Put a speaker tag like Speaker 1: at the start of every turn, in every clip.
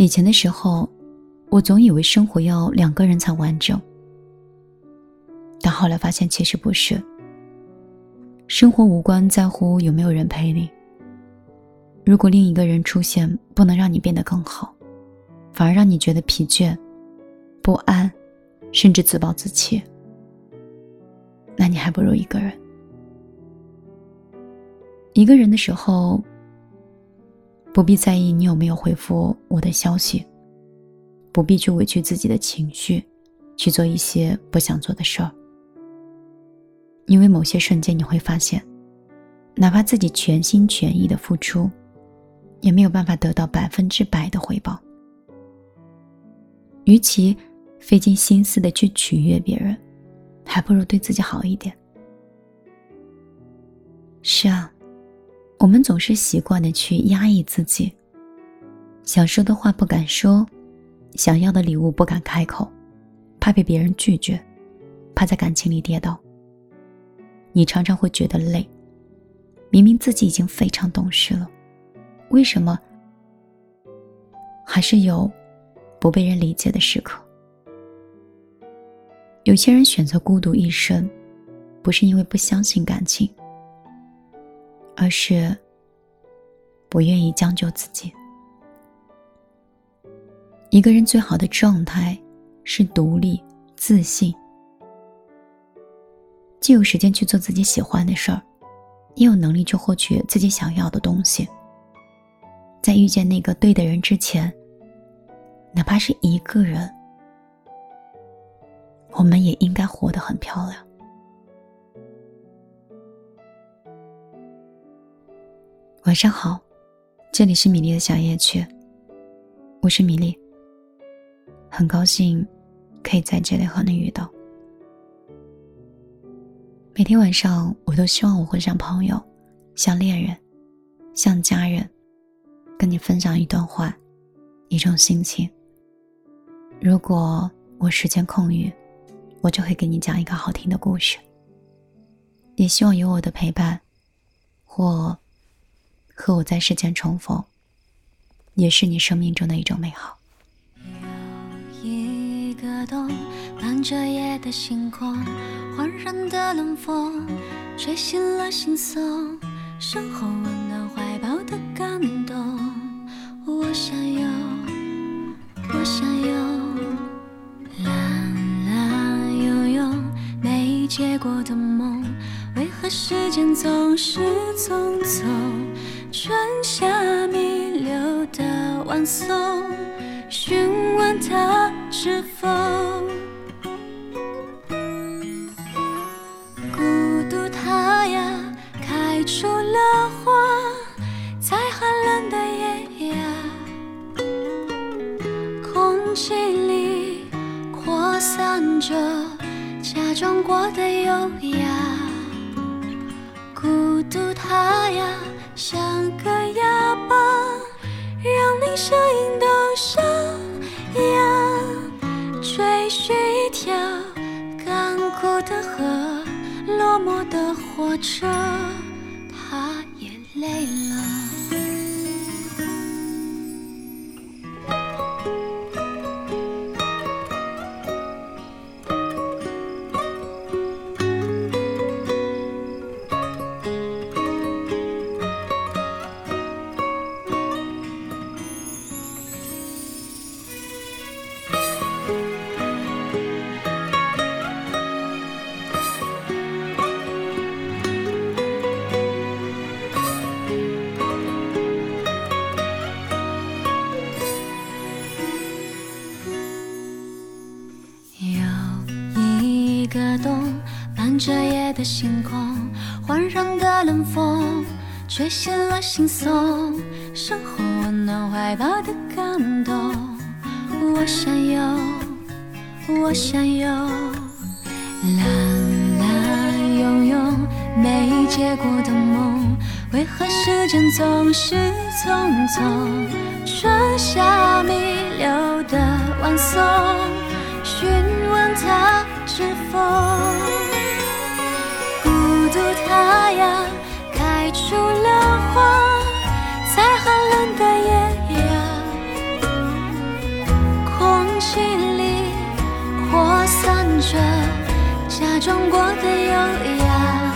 Speaker 1: 以前的时候，我总以为生活要两个人才完整，但后来发现其实不是。生活无关在乎有没有人陪你。如果另一个人出现，不能让你变得更好，反而让你觉得疲倦、不安，甚至自暴自弃，那你还不如一个人。一个人的时候，不必在意你有没有回复我的消息，不必去委屈自己的情绪，去做一些不想做的事儿。因为某些瞬间你会发现，哪怕自己全心全意的付出，也没有办法得到百分之百的回报。与其费尽心思的去取悦别人，还不如对自己好一点。是啊。我们总是习惯的去压抑自己，想说的话不敢说，想要的礼物不敢开口，怕被别人拒绝，怕在感情里跌倒。你常常会觉得累，明明自己已经非常懂事了，为什么还是有不被人理解的时刻？有些人选择孤独一生，不是因为不相信感情。而是不愿意将就自己。一个人最好的状态是独立、自信，既有时间去做自己喜欢的事儿，也有能力去获取自己想要的东西。在遇见那个对的人之前，哪怕是一个人，我们也应该活得很漂亮。晚上好，这里是米粒的小夜曲，我是米粒。很高兴可以在这里和你遇到。每天晚上，我都希望我会像朋友、像恋人、像家人，跟你分享一段话，一种心情。如果我时间空余，我就会给你讲一个好听的故事。也希望有我的陪伴，或。和我在世间重逢，也是你生命中的一种美好。
Speaker 2: 有一个洞，伴着夜的星空，环绕的冷风，吹醒了心松，身后温暖怀抱的感动。我想有，我想有，蓝蓝悠悠没结果的梦，为何时间总是匆匆？春夏弥留的晚松，询问他是否？孤独它呀，开出了花，在寒冷的夜呀，空气里扩散着假装过的优雅。孤独它呀。像个哑巴，让你声音都沙哑。追寻一条干枯的河，落寞的火车，它也累了。的星空，环绕的冷风，吹醒了心松，身后温暖怀抱的感动。我想有，我想有，蓝蓝拥有没结果的梦，为何时间总是匆匆？春夏弥留的晚松，着假装过得优雅，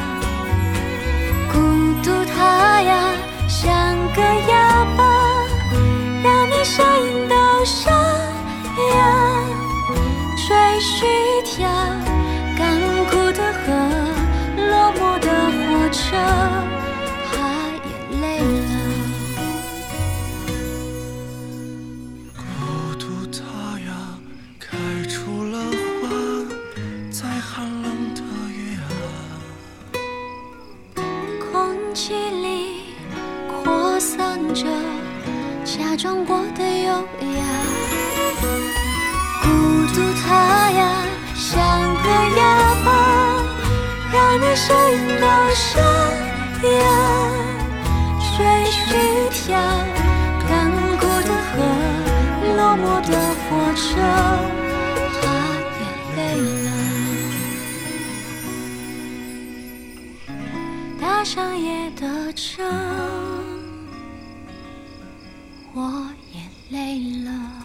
Speaker 2: 孤独它呀像个哑巴，让你声音都沙哑。追寻一条，干枯的河，落寞的火车，空气里扩散着假装过的优雅，孤独它呀像个哑巴，让你声音都沙哑。水虚条，干枯的河，落寞的火车，我也累了。